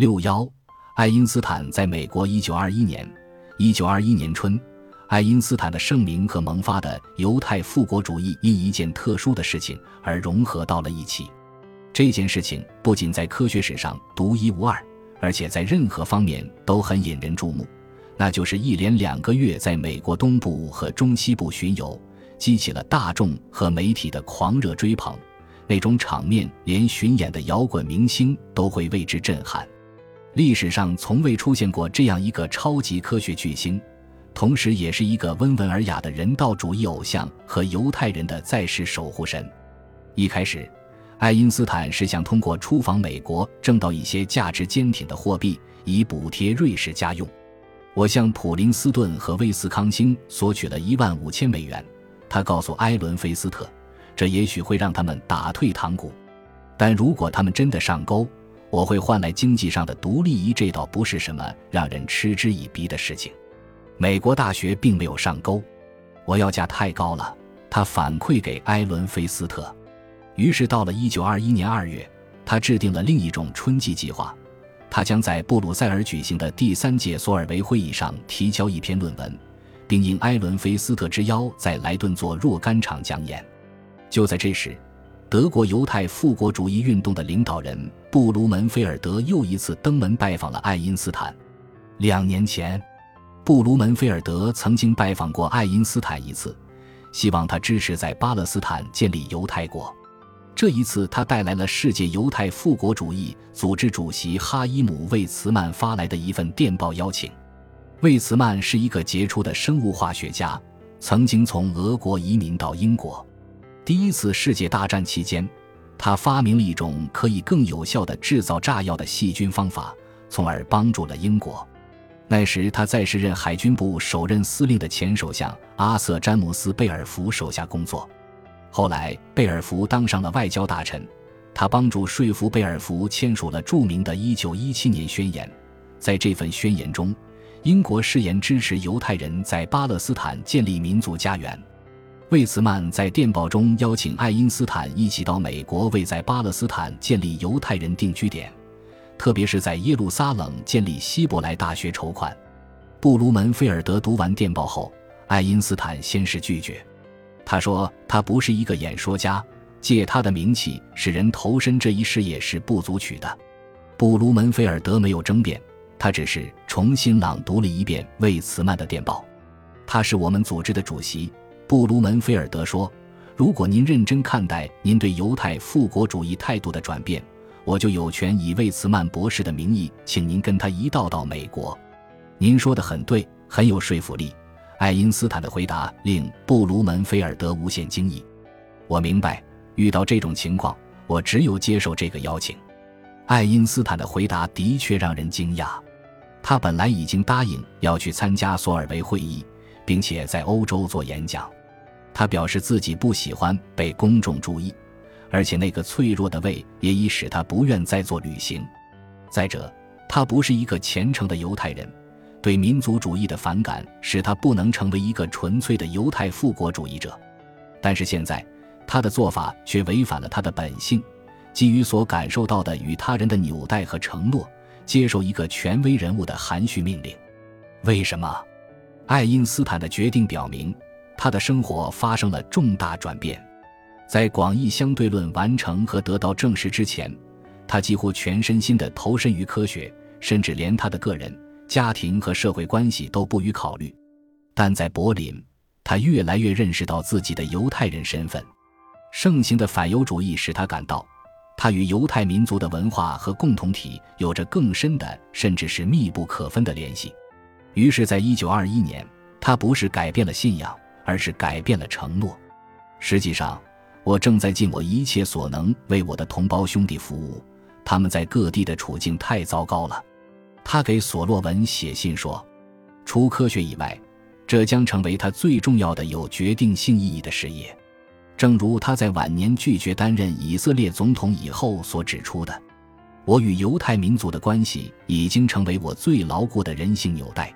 六幺，爱因斯坦在美国。一九二一年，一九二一年春，爱因斯坦的盛名和萌发的犹太复国主义因一件特殊的事情而融合到了一起。这件事情不仅在科学史上独一无二，而且在任何方面都很引人注目。那就是一连两个月在美国东部和中西部巡游，激起了大众和媒体的狂热追捧。那种场面，连巡演的摇滚明星都会为之震撼。历史上从未出现过这样一个超级科学巨星，同时也是一个温文尔雅的人道主义偶像和犹太人的在世守护神。一开始，爱因斯坦是想通过出访美国挣到一些价值坚挺的货币，以补贴瑞士家用。我向普林斯顿和威斯康星索取了一万五千美元，他告诉埃伦·菲斯特，这也许会让他们打退堂鼓，但如果他们真的上钩。我会换来经济上的独立，这倒不是什么让人嗤之以鼻的事情。美国大学并没有上钩，我要价太高了。他反馈给埃伦·菲斯特，于是到了1921年2月，他制定了另一种春季计划。他将在布鲁塞尔举行的第三届索尔维会议上提交一篇论文，并应埃伦·菲斯特之邀在莱顿做若干场讲演。就在这时。德国犹太复国主义运动的领导人布鲁门菲尔德又一次登门拜访了爱因斯坦。两年前，布鲁门菲尔德曾经拜访过爱因斯坦一次，希望他支持在巴勒斯坦建立犹太国。这一次，他带来了世界犹太复国主义组织主席哈伊姆·魏茨曼发来的一份电报邀请。魏茨曼是一个杰出的生物化学家，曾经从俄国移民到英国。第一次世界大战期间，他发明了一种可以更有效地制造炸药的细菌方法，从而帮助了英国。那时他在时任海军部首任司令的前首相阿瑟·詹姆斯·贝尔福手下工作。后来贝尔福当上了外交大臣，他帮助说服贝尔福签署了著名的一九一七年宣言。在这份宣言中，英国誓言支持犹太人在巴勒斯坦建立民族家园。魏茨曼在电报中邀请爱因斯坦一起到美国为在巴勒斯坦建立犹太人定居点，特别是在耶路撒冷建立希伯来大学筹款。布鲁门菲尔德读完电报后，爱因斯坦先是拒绝，他说他不是一个演说家，借他的名气使人投身这一事业是不足取的。布鲁门菲尔德没有争辩，他只是重新朗读了一遍魏茨曼的电报。他是我们组织的主席。布鲁门菲尔德说：“如果您认真看待您对犹太复国主义态度的转变，我就有权以魏茨曼博士的名义，请您跟他一道到美国。”您说的很对，很有说服力。爱因斯坦的回答令布鲁门菲尔德无限惊异。我明白，遇到这种情况，我只有接受这个邀请。爱因斯坦的回答的确让人惊讶。他本来已经答应要去参加索尔维会议，并且在欧洲做演讲。他表示自己不喜欢被公众注意，而且那个脆弱的胃也已使他不愿再做旅行。再者，他不是一个虔诚的犹太人，对民族主义的反感使他不能成为一个纯粹的犹太复国主义者。但是现在，他的做法却违反了他的本性，基于所感受到的与他人的纽带和承诺，接受一个权威人物的含蓄命令。为什么？爱因斯坦的决定表明。他的生活发生了重大转变，在广义相对论完成和得到证实之前，他几乎全身心地投身于科学，甚至连他的个人、家庭和社会关系都不予考虑。但在柏林，他越来越认识到自己的犹太人身份。盛行的反犹主义使他感到，他与犹太民族的文化和共同体有着更深的，甚至是密不可分的联系。于是，在一九二一年，他不是改变了信仰。而是改变了承诺。实际上，我正在尽我一切所能为我的同胞兄弟服务。他们在各地的处境太糟糕了。他给索洛文写信说：“除科学以外，这将成为他最重要的、有决定性意义的事业。”正如他在晚年拒绝担任以色列总统以后所指出的：“我与犹太民族的关系已经成为我最牢固的人性纽带。”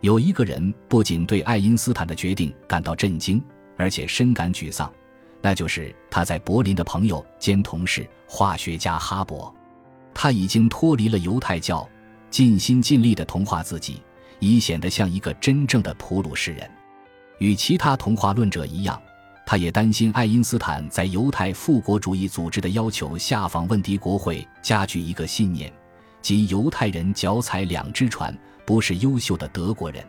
有一个人不仅对爱因斯坦的决定感到震惊，而且深感沮丧，那就是他在柏林的朋友兼同事化学家哈勃。他已经脱离了犹太教，尽心尽力地同化自己，以显得像一个真正的普鲁士人。与其他同化论者一样，他也担心爱因斯坦在犹太复国主义组织的要求下访问敌国会加剧一个信念，即犹太人脚踩两只船，不是优秀的德国人。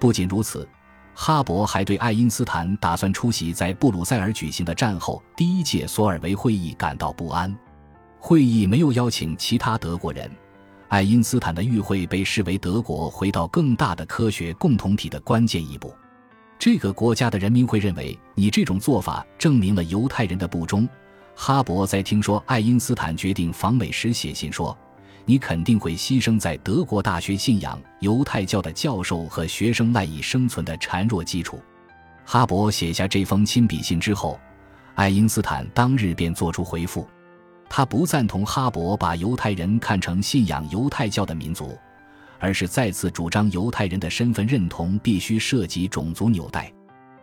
不仅如此，哈勃还对爱因斯坦打算出席在布鲁塞尔举行的战后第一届索尔维会议感到不安。会议没有邀请其他德国人，爱因斯坦的与会被视为德国回到更大的科学共同体的关键一步。这个国家的人民会认为你这种做法证明了犹太人的不忠。哈勃在听说爱因斯坦决定访美时写信说：“你肯定会牺牲在德国大学信仰犹太教的教授和学生赖以生存的孱弱基础。”哈勃写下这封亲笔信之后，爱因斯坦当日便作出回复。他不赞同哈勃把犹太人看成信仰犹太教的民族，而是再次主张犹太人的身份认同必须涉及种族纽带。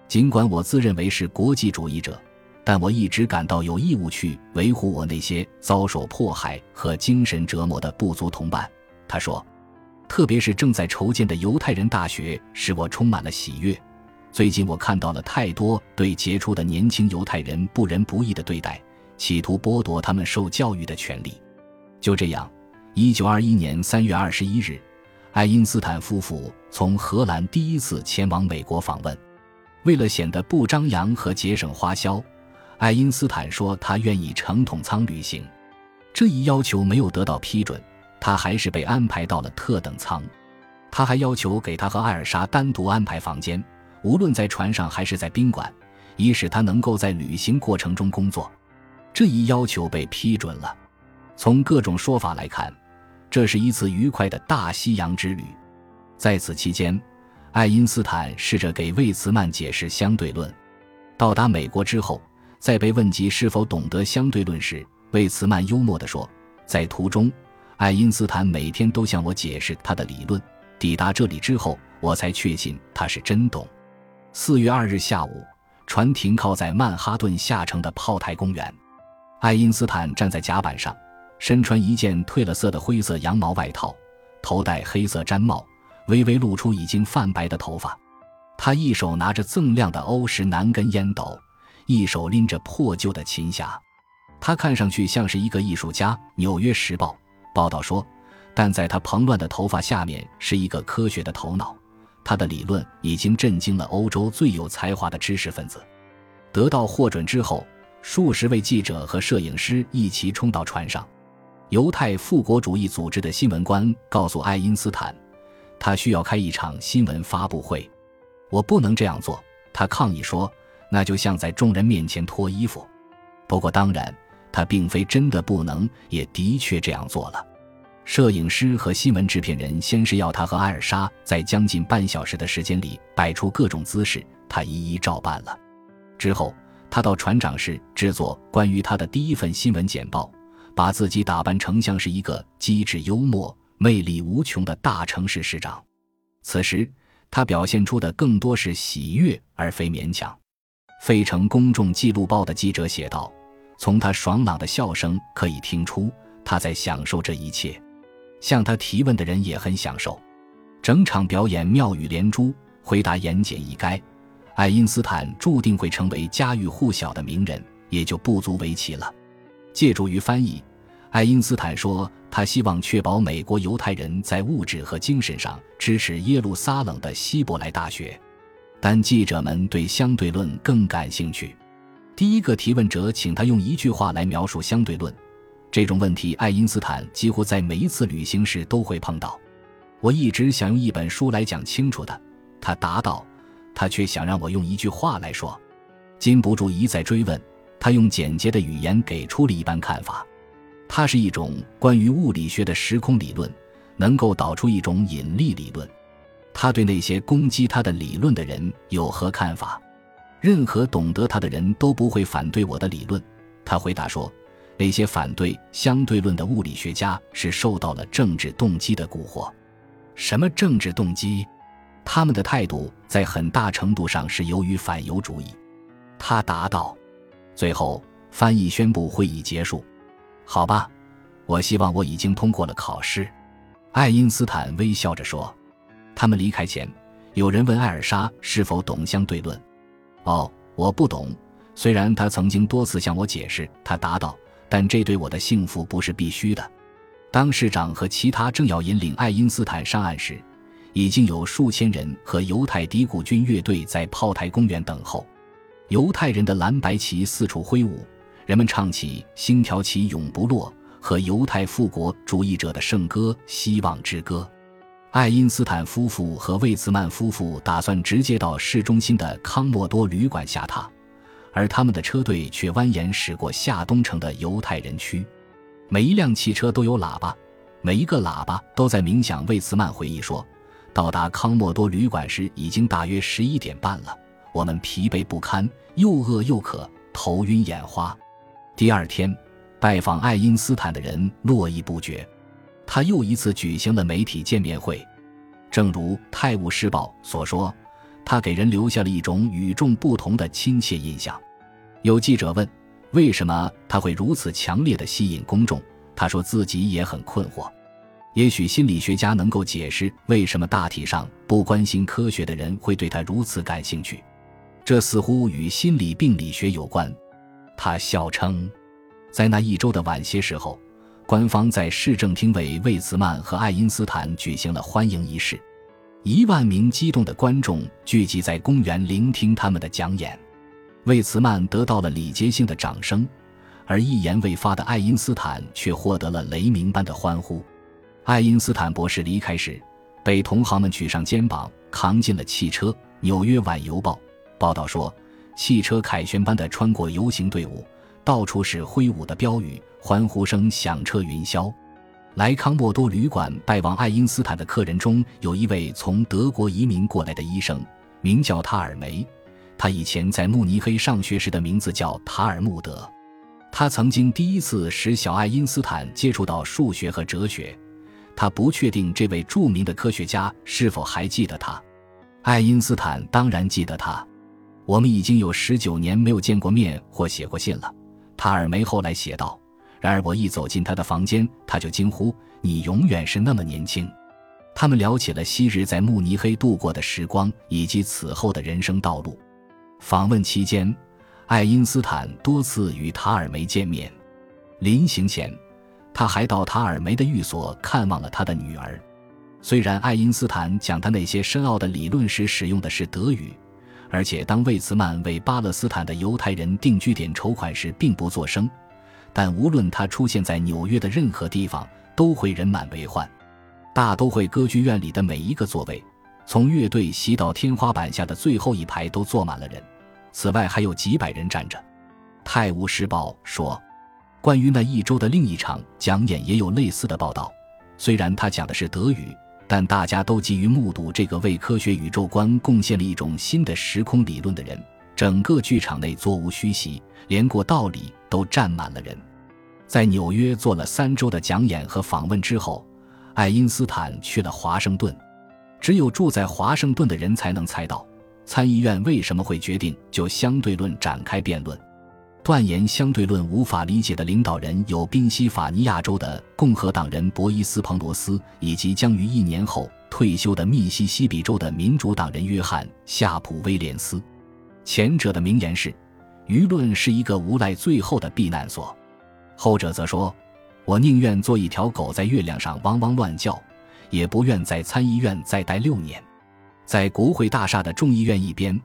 尽管我自认为是国际主义者，但我一直感到有义务去维护我那些遭受迫害和精神折磨的部族同伴。他说，特别是正在筹建的犹太人大学使我充满了喜悦。最近我看到了太多对杰出的年轻犹太人不仁不义的对待。企图剥夺他们受教育的权利。就这样，一九二一年三月二十一日，爱因斯坦夫妇从荷兰第一次前往美国访问。为了显得不张扬和节省花销，爱因斯坦说他愿意乘统舱旅行。这一要求没有得到批准，他还是被安排到了特等舱。他还要求给他和艾尔莎单独安排房间，无论在船上还是在宾馆，以使他能够在旅行过程中工作。这一要求被批准了。从各种说法来看，这是一次愉快的大西洋之旅。在此期间，爱因斯坦试着给魏茨曼解释相对论。到达美国之后，在被问及是否懂得相对论时，魏茨曼幽默地说：“在途中，爱因斯坦每天都向我解释他的理论。抵达这里之后，我才确信他是真懂。”四月二日下午，船停靠在曼哈顿下城的炮台公园。爱因斯坦站在甲板上，身穿一件褪了色的灰色羊毛外套，头戴黑色毡帽，微微露出已经泛白的头发。他一手拿着锃亮的欧式南根烟斗，一手拎着破旧的琴匣。他看上去像是一个艺术家。《纽约时报》报道说，但在他蓬乱的头发下面是一个科学的头脑。他的理论已经震惊了欧洲最有才华的知识分子。得到获准之后。数十位记者和摄影师一齐冲到船上。犹太复国主义组织的新闻官告诉爱因斯坦，他需要开一场新闻发布会。我不能这样做，他抗议说，那就像在众人面前脱衣服。不过，当然，他并非真的不能，也的确这样做了。摄影师和新闻制片人先是要他和艾尔莎在将近半小时的时间里摆出各种姿势，他一一照办了。之后。他到船长室制作关于他的第一份新闻简报，把自己打扮成像是一个机智幽默、魅力无穷的大城市市长。此时，他表现出的更多是喜悦而非勉强。《费城公众记录报》的记者写道：“从他爽朗的笑声可以听出，他在享受这一切。向他提问的人也很享受。整场表演妙语连珠，回答言简意赅。”爱因斯坦注定会成为家喻户晓的名人，也就不足为奇了。借助于翻译，爱因斯坦说，他希望确保美国犹太人在物质和精神上支持耶路撒冷的希伯来大学。但记者们对相对论更感兴趣。第一个提问者请他用一句话来描述相对论。这种问题，爱因斯坦几乎在每一次旅行时都会碰到。我一直想用一本书来讲清楚的，他答道。他却想让我用一句话来说，禁不住一再追问。他用简洁的语言给出了一般看法。它是一种关于物理学的时空理论，能够导出一种引力理论。他对那些攻击他的理论的人有何看法？任何懂得他的人都不会反对我的理论。他回答说，那些反对相对论的物理学家是受到了政治动机的蛊惑。什么政治动机？他们的态度在很大程度上是由于反犹主义，他答道。最后，翻译宣布会议结束。好吧，我希望我已经通过了考试。”爱因斯坦微笑着说。他们离开前，有人问艾尔莎是否懂相对论。“哦，我不懂。虽然他曾经多次向我解释。”他答道，“但这对我的幸福不是必须的。”当市长和其他正要引领爱因斯坦上岸时，已经有数千人和犹太嘀咕军乐队在炮台公园等候。犹太人的蓝白旗四处挥舞，人们唱起“星条旗永不落”和犹太复国主义者的圣歌《希望之歌》。爱因斯坦夫妇和魏茨曼夫妇打算直接到市中心的康莫多旅馆下榻，而他们的车队却蜿蜒驶过下东城的犹太人区。每一辆汽车都有喇叭，每一个喇叭都在鸣响。魏茨曼回忆说：“到达康莫多旅馆时已经大约十一点半了。”我们疲惫不堪，又饿又渴，头晕眼花。第二天，拜访爱因斯坦的人络绎不绝。他又一次举行了媒体见面会。正如《泰晤士报》所说，他给人留下了一种与众不同的亲切印象。有记者问：“为什么他会如此强烈的吸引公众？”他说自己也很困惑。也许心理学家能够解释为什么大体上不关心科学的人会对他如此感兴趣。这似乎与心理病理学有关，他笑称，在那一周的晚些时候，官方在市政厅为魏茨曼和爱因斯坦举行了欢迎仪式，一万名激动的观众聚集在公园聆听他们的讲演，魏茨曼得到了礼节性的掌声，而一言未发的爱因斯坦却获得了雷鸣般的欢呼。爱因斯坦博士离开时，被同行们举上肩膀扛进了汽车。纽约晚邮报。报道说，汽车凯旋般的穿过游行队伍，到处是挥舞的标语，欢呼声响彻云霄。来康莫多旅馆拜望爱因斯坦的客人中有一位从德国移民过来的医生，名叫塔尔梅。他以前在慕尼黑上学时的名字叫塔尔穆德。他曾经第一次使小爱因斯坦接触到数学和哲学。他不确定这位著名的科学家是否还记得他。爱因斯坦当然记得他。我们已经有十九年没有见过面或写过信了，塔尔梅后来写道。然而我一走进他的房间，他就惊呼：“你永远是那么年轻。”他们聊起了昔日在慕尼黑度过的时光以及此后的人生道路。访问期间，爱因斯坦多次与塔尔梅见面。临行前，他还到塔尔梅的寓所看望了他的女儿。虽然爱因斯坦讲他那些深奥的理论时使用的是德语。而且，当魏茨曼为巴勒斯坦的犹太人定居点筹款时，并不作声。但无论他出现在纽约的任何地方，都会人满为患。大都会歌剧院里的每一个座位，从乐队席到天花板下的最后一排，都坐满了人。此外，还有几百人站着。《泰晤士报》说，关于那一周的另一场讲演也有类似的报道，虽然他讲的是德语。但大家都急于目睹这个为科学宇宙观贡献了一种新的时空理论的人。整个剧场内座无虚席，连过道里都站满了人。在纽约做了三周的讲演和访问之后，爱因斯坦去了华盛顿。只有住在华盛顿的人才能猜到，参议院为什么会决定就相对论展开辩论。断言相对论无法理解的领导人有宾夕法尼亚州的共和党人博伊斯·彭罗斯，以及将于一年后退休的密西西比州的民主党人约翰·夏普威廉斯。前者的名言是：“舆论是一个无赖最后的避难所。”后者则说：“我宁愿做一条狗在月亮上汪汪乱叫，也不愿在参议院再待六年。”在国会大厦的众议院一边。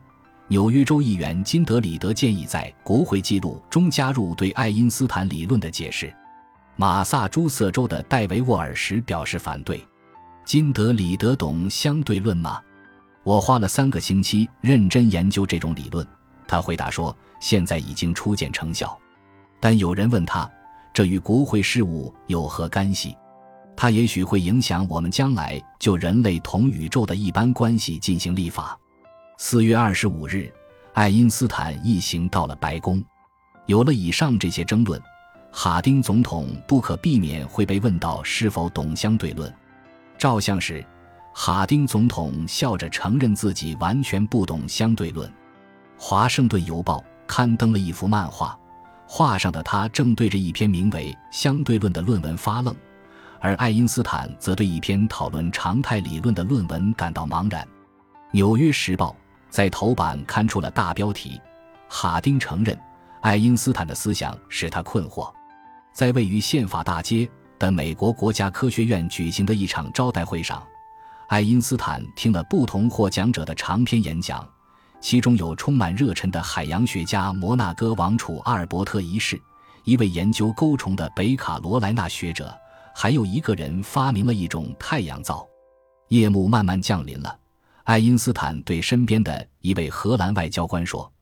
纽约州议员金德里德建议在国会记录中加入对爱因斯坦理论的解释。马萨诸塞州的戴维沃尔什表示反对。金德里德懂相对论吗？我花了三个星期认真研究这种理论。他回答说，现在已经初见成效。但有人问他，这与国会事务有何干系？他也许会影响我们将来就人类同宇宙的一般关系进行立法。四月二十五日，爱因斯坦一行到了白宫。有了以上这些争论，哈丁总统不可避免会被问到是否懂相对论。照相时，哈丁总统笑着承认自己完全不懂相对论。华盛顿邮报刊登了一幅漫画，画上的他正对着一篇名为《相对论》的论文发愣，而爱因斯坦则对一篇讨论常态理论的论文感到茫然。《纽约时报》在头版刊出了大标题：“哈丁承认爱因斯坦的思想使他困惑。”在位于宪法大街的美国国家科学院举行的一场招待会上，爱因斯坦听了不同获奖者的长篇演讲。其中有充满热忱的海洋学家摩纳哥王储阿尔伯特一世，一位研究钩虫的北卡罗来纳学者，还有一个人发明了一种太阳灶。夜幕慢慢降临了，爱因斯坦对身边的一位荷兰外交官说：“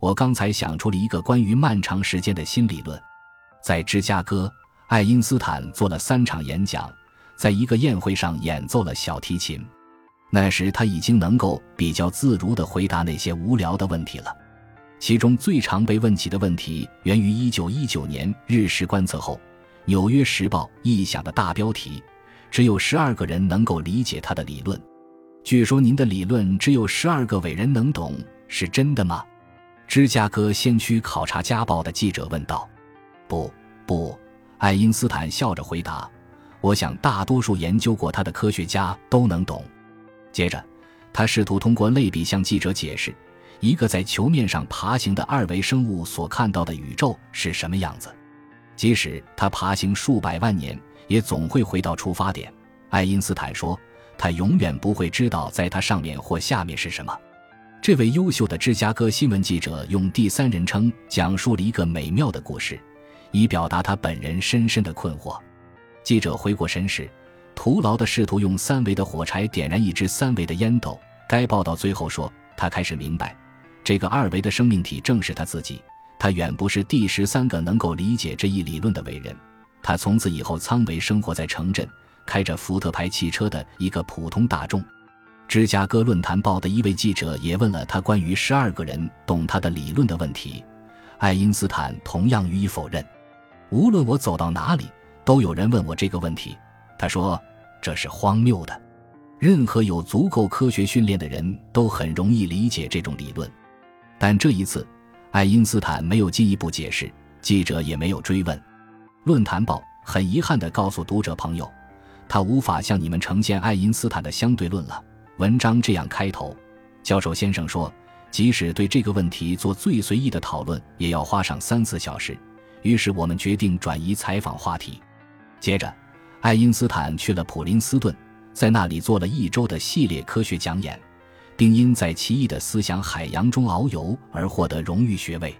我刚才想出了一个关于漫长时间的新理论。”在芝加哥，爱因斯坦做了三场演讲，在一个宴会上演奏了小提琴。那时他已经能够比较自如地回答那些无聊的问题了。其中最常被问起的问题源于1919年日食观测后，《纽约时报》臆想的大标题：“只有十二个人能够理解他的理论。”据说您的理论只有十二个伟人能懂，是真的吗？芝加哥先驱考察家报的记者问道。“不，不。”爱因斯坦笑着回答，“我想大多数研究过他的科学家都能懂。”接着，他试图通过类比向记者解释，一个在球面上爬行的二维生物所看到的宇宙是什么样子。即使他爬行数百万年，也总会回到出发点。爱因斯坦说：“他永远不会知道在他上面或下面是什么。”这位优秀的芝加哥新闻记者用第三人称讲述了一个美妙的故事，以表达他本人深深的困惑。记者回过神时。徒劳地试图用三维的火柴点燃一只三维的烟斗。该报道最后说，他开始明白，这个二维的生命体正是他自己。他远不是第十三个能够理解这一理论的伟人。他从此以后仓维生活在城镇，开着福特牌汽车的一个普通大众。芝加哥论坛报的一位记者也问了他关于十二个人懂他的理论的问题。爱因斯坦同样予以否认。无论我走到哪里，都有人问我这个问题。他说。这是荒谬的。任何有足够科学训练的人都很容易理解这种理论，但这一次，爱因斯坦没有进一步解释，记者也没有追问。论坛报很遗憾地告诉读者朋友，他无法向你们呈现爱因斯坦的相对论了。文章这样开头：教授先生说，即使对这个问题做最随意的讨论，也要花上三四小时。于是我们决定转移采访话题。接着。爱因斯坦去了普林斯顿，在那里做了一周的系列科学讲演，并因在奇异的思想海洋中遨游而获得荣誉学位。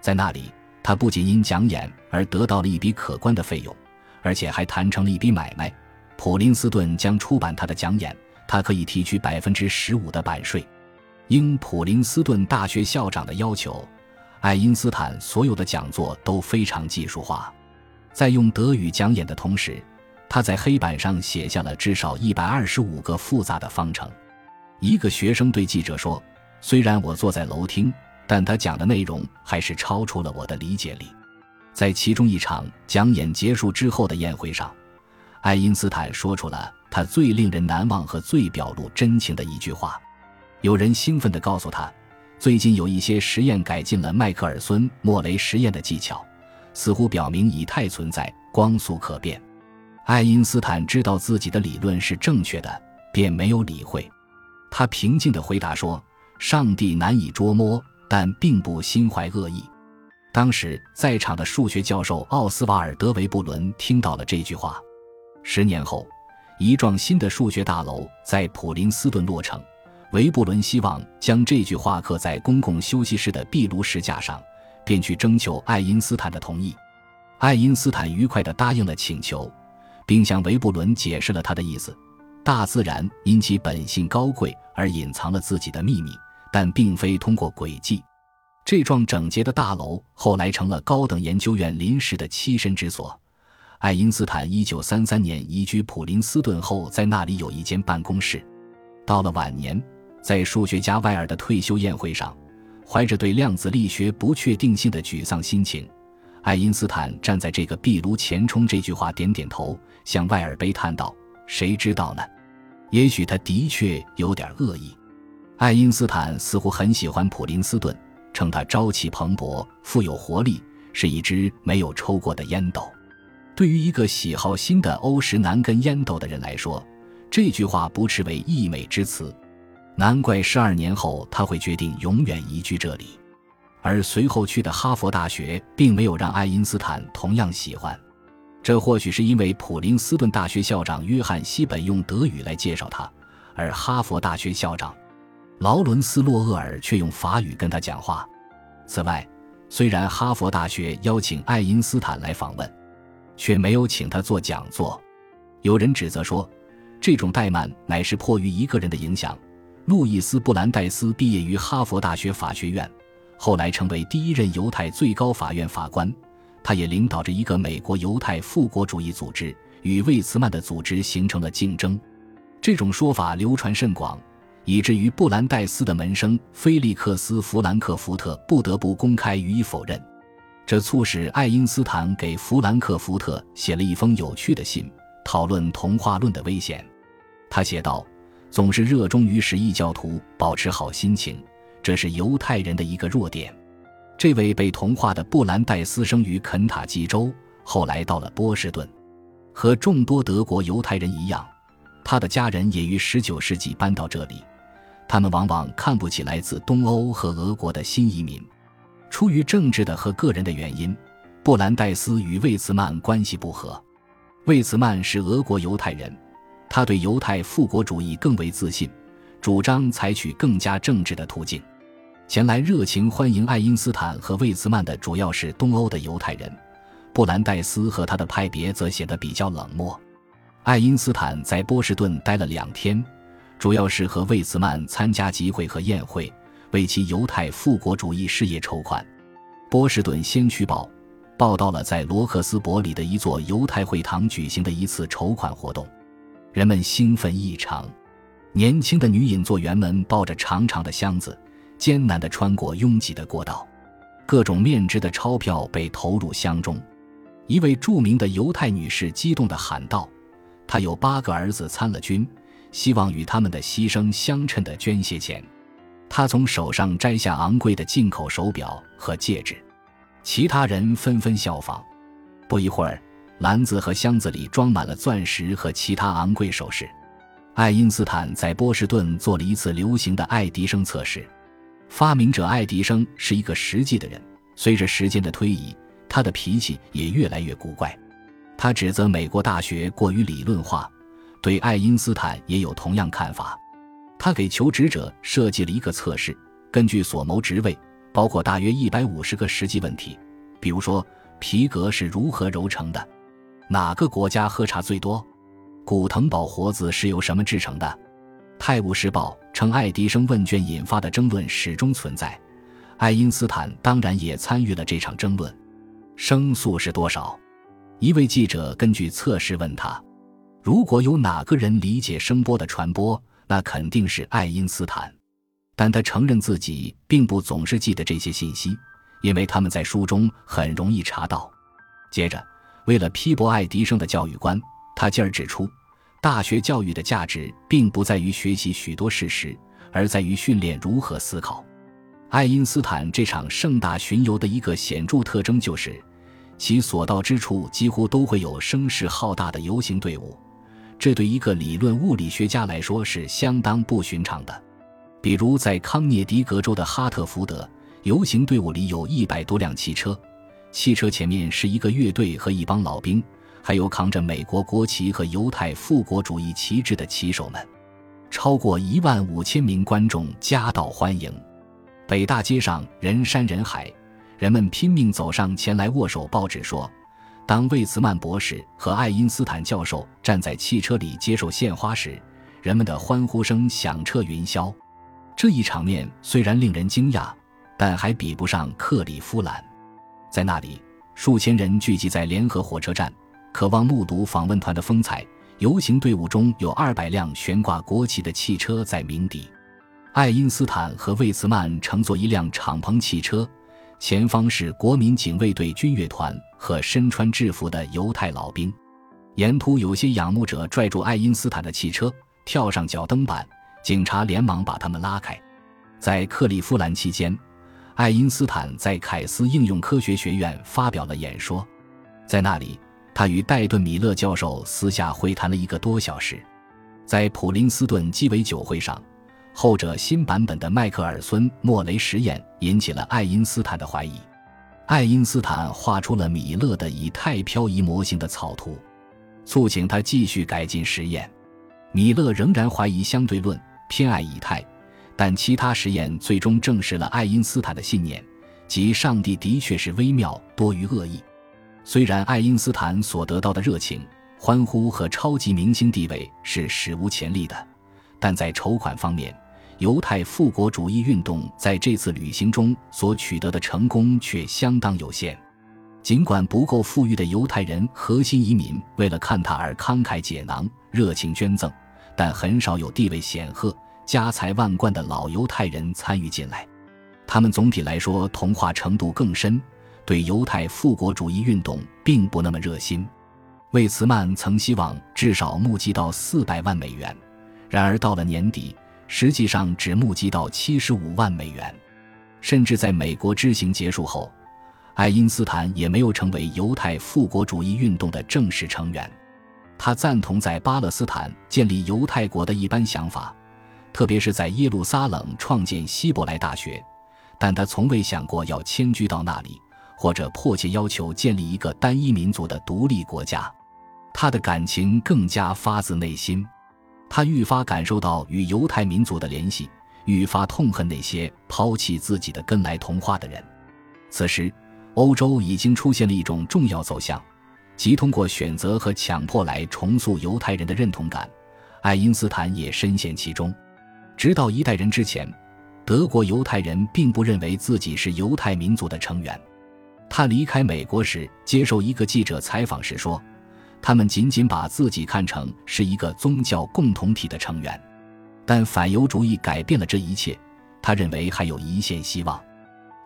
在那里，他不仅因讲演而得到了一笔可观的费用，而且还谈成了一笔买卖：普林斯顿将出版他的讲演，他可以提取百分之十五的版税。应普林斯顿大学校长的要求，爱因斯坦所有的讲座都非常技术化，在用德语讲演的同时。他在黑板上写下了至少一百二十五个复杂的方程。一个学生对记者说：“虽然我坐在楼厅，但他讲的内容还是超出了我的理解力。”在其中一场讲演结束之后的宴会上，爱因斯坦说出了他最令人难忘和最表露真情的一句话。有人兴奋地告诉他，最近有一些实验改进了迈克尔孙莫雷实验的技巧，似乎表明以太存在，光速可变。爱因斯坦知道自己的理论是正确的，便没有理会。他平静地回答说：“上帝难以捉摸，但并不心怀恶意。”当时在场的数学教授奥斯瓦尔德·韦布伦听到了这句话。十年后，一幢新的数学大楼在普林斯顿落成。韦布伦希望将这句话刻在公共休息室的壁炉石架上，便去征求爱因斯坦的同意。爱因斯坦愉快地答应了请求。并向维布伦解释了他的意思：大自然因其本性高贵而隐藏了自己的秘密，但并非通过诡计。这幢整洁的大楼后来成了高等研究院临时的栖身之所。爱因斯坦1933年移居普林斯顿后，在那里有一间办公室。到了晚年，在数学家外尔的退休宴会上，怀着对量子力学不确定性的沮丧心情。爱因斯坦站在这个壁炉前，冲这句话点点头，向外尔悲叹道：“谁知道呢？也许他的确有点恶意。”爱因斯坦似乎很喜欢普林斯顿，称他朝气蓬勃、富有活力，是一支没有抽过的烟斗。对于一个喜好新的欧石南根烟斗的人来说，这句话不失为溢美之词。难怪十二年后他会决定永远移居这里，而随后去的哈佛大学并没有让爱因斯坦同样喜欢。这或许是因为普林斯顿大学校长约翰西本用德语来介绍他，而哈佛大学校长劳伦斯洛厄尔却用法语跟他讲话。此外，虽然哈佛大学邀请爱因斯坦来访问，却没有请他做讲座。有人指责说，这种怠慢乃是迫于一个人的影响。路易斯·布兰代斯毕业于哈佛大学法学院，后来成为第一任犹太最高法院法官。他也领导着一个美国犹太复国主义组织，与魏茨曼的组织形成了竞争。这种说法流传甚广，以至于布兰代斯的门生菲利克斯·弗兰克福特不得不公开予以否认。这促使爱因斯坦给弗兰克福特写了一封有趣的信，讨论童话论的危险。他写道。总是热衷于使异教徒保持好心情，这是犹太人的一个弱点。这位被同化的布兰代斯生于肯塔基州，后来到了波士顿。和众多德国犹太人一样，他的家人也于19世纪搬到这里。他们往往看不起来自东欧和俄国的新移民。出于政治的和个人的原因，布兰代斯与魏茨曼关系不和。魏茨曼是俄国犹太人。他对犹太复国主义更为自信，主张采取更加政治的途径。前来热情欢迎爱因斯坦和魏茨曼的主要是东欧的犹太人，布兰代斯和他的派别则显得比较冷漠。爱因斯坦在波士顿待了两天，主要是和魏茨曼参加集会和宴会，为其犹太复国主义事业筹款。波士顿先驱报报道了在罗克斯伯里的一座犹太会堂举行的一次筹款活动。人们兴奋异常，年轻的女引座员们抱着长长的箱子，艰难地穿过拥挤的过道。各种面值的钞票被投入箱中。一位著名的犹太女士激动地喊道：“她有八个儿子参了军，希望与他们的牺牲相称的捐些钱。”她从手上摘下昂贵的进口手表和戒指，其他人纷纷效仿。不一会儿。篮子和箱子里装满了钻石和其他昂贵首饰。爱因斯坦在波士顿做了一次流行的爱迪生测试。发明者爱迪生是一个实际的人，随着时间的推移，他的脾气也越来越古怪。他指责美国大学过于理论化，对爱因斯坦也有同样看法。他给求职者设计了一个测试，根据所谋职位，包括大约一百五十个实际问题，比如说皮革是如何揉成的。哪个国家喝茶最多？古腾堡活子是由什么制成的？《泰晤士报》称爱迪生问卷引发的争论始终存在，爱因斯坦当然也参与了这场争论。声速是多少？一位记者根据测试问他：“如果有哪个人理解声波的传播，那肯定是爱因斯坦。”但他承认自己并不总是记得这些信息，因为他们在书中很容易查到。接着。为了批驳爱迪生的教育观，他进而指出，大学教育的价值并不在于学习许多事实，而在于训练如何思考。爱因斯坦这场盛大巡游的一个显著特征就是，其所到之处几乎都会有声势浩大的游行队伍，这对一个理论物理学家来说是相当不寻常的。比如在康涅狄格州的哈特福德，游行队伍里有一百多辆汽车。汽车前面是一个乐队和一帮老兵，还有扛着美国国旗和犹太复国主义旗帜的骑手们。超过一万五千名观众夹道欢迎，北大街上人山人海，人们拼命走上前来握手。报纸说，当魏茨曼博士和爱因斯坦教授站在汽车里接受献花时，人们的欢呼声响彻云霄。这一场面虽然令人惊讶，但还比不上克利夫兰。在那里，数千人聚集在联合火车站，渴望目睹访问团的风采。游行队伍中有二百辆悬挂国旗的汽车在鸣笛。爱因斯坦和魏茨曼乘坐一辆敞篷汽车，前方是国民警卫队军乐团和身穿制服的犹太老兵。沿途有些仰慕者拽住爱因斯坦的汽车，跳上脚蹬板，警察连忙把他们拉开。在克利夫兰期间。爱因斯坦在凯斯应用科学学院发表了演说，在那里，他与戴顿·米勒教授私下会谈了一个多小时。在普林斯顿鸡尾酒会上，后者新版本的迈克尔孙莫雷实验引起了爱因斯坦的怀疑。爱因斯坦画出了米勒的以太漂移模型的草图，促请他继续改进实验。米勒仍然怀疑相对论，偏爱以太，但其他实验最终证实了爱因斯坦的信念，即上帝的确是微妙多于恶意。虽然爱因斯坦所得到的热情、欢呼和超级明星地位是史无前例的，但在筹款方面，犹太复国主义运动在这次旅行中所取得的成功却相当有限。尽管不够富裕的犹太人核心移民为了看他而慷慨解囊、热情捐赠，但很少有地位显赫、家财万贯的老犹太人参与进来。他们总体来说同化程度更深，对犹太复国主义运动并不那么热心。魏茨曼曾希望至少募集到四百万美元，然而到了年底。实际上只募集到七十五万美元，甚至在美国之行结束后，爱因斯坦也没有成为犹太复国主义运动的正式成员。他赞同在巴勒斯坦建立犹太国的一般想法，特别是在耶路撒冷创建希伯来大学，但他从未想过要迁居到那里，或者迫切要求建立一个单一民族的独立国家。他的感情更加发自内心。他愈发感受到与犹太民族的联系，愈发痛恨那些抛弃自己的根来同化的人。此时，欧洲已经出现了一种重要走向，即通过选择和强迫来重塑犹太人的认同感。爱因斯坦也深陷其中。直到一代人之前，德国犹太人并不认为自己是犹太民族的成员。他离开美国时，接受一个记者采访时说。他们仅仅把自己看成是一个宗教共同体的成员，但反犹主义改变了这一切。他认为还有一线希望。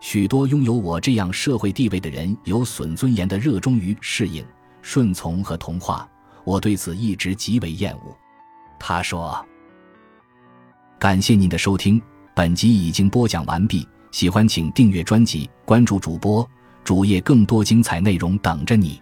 许多拥有我这样社会地位的人有损尊严的热衷于适应、顺从和同化，我对此一直极为厌恶。他说：“感谢您的收听，本集已经播讲完毕。喜欢请订阅专辑，关注主播主页，更多精彩内容等着你。”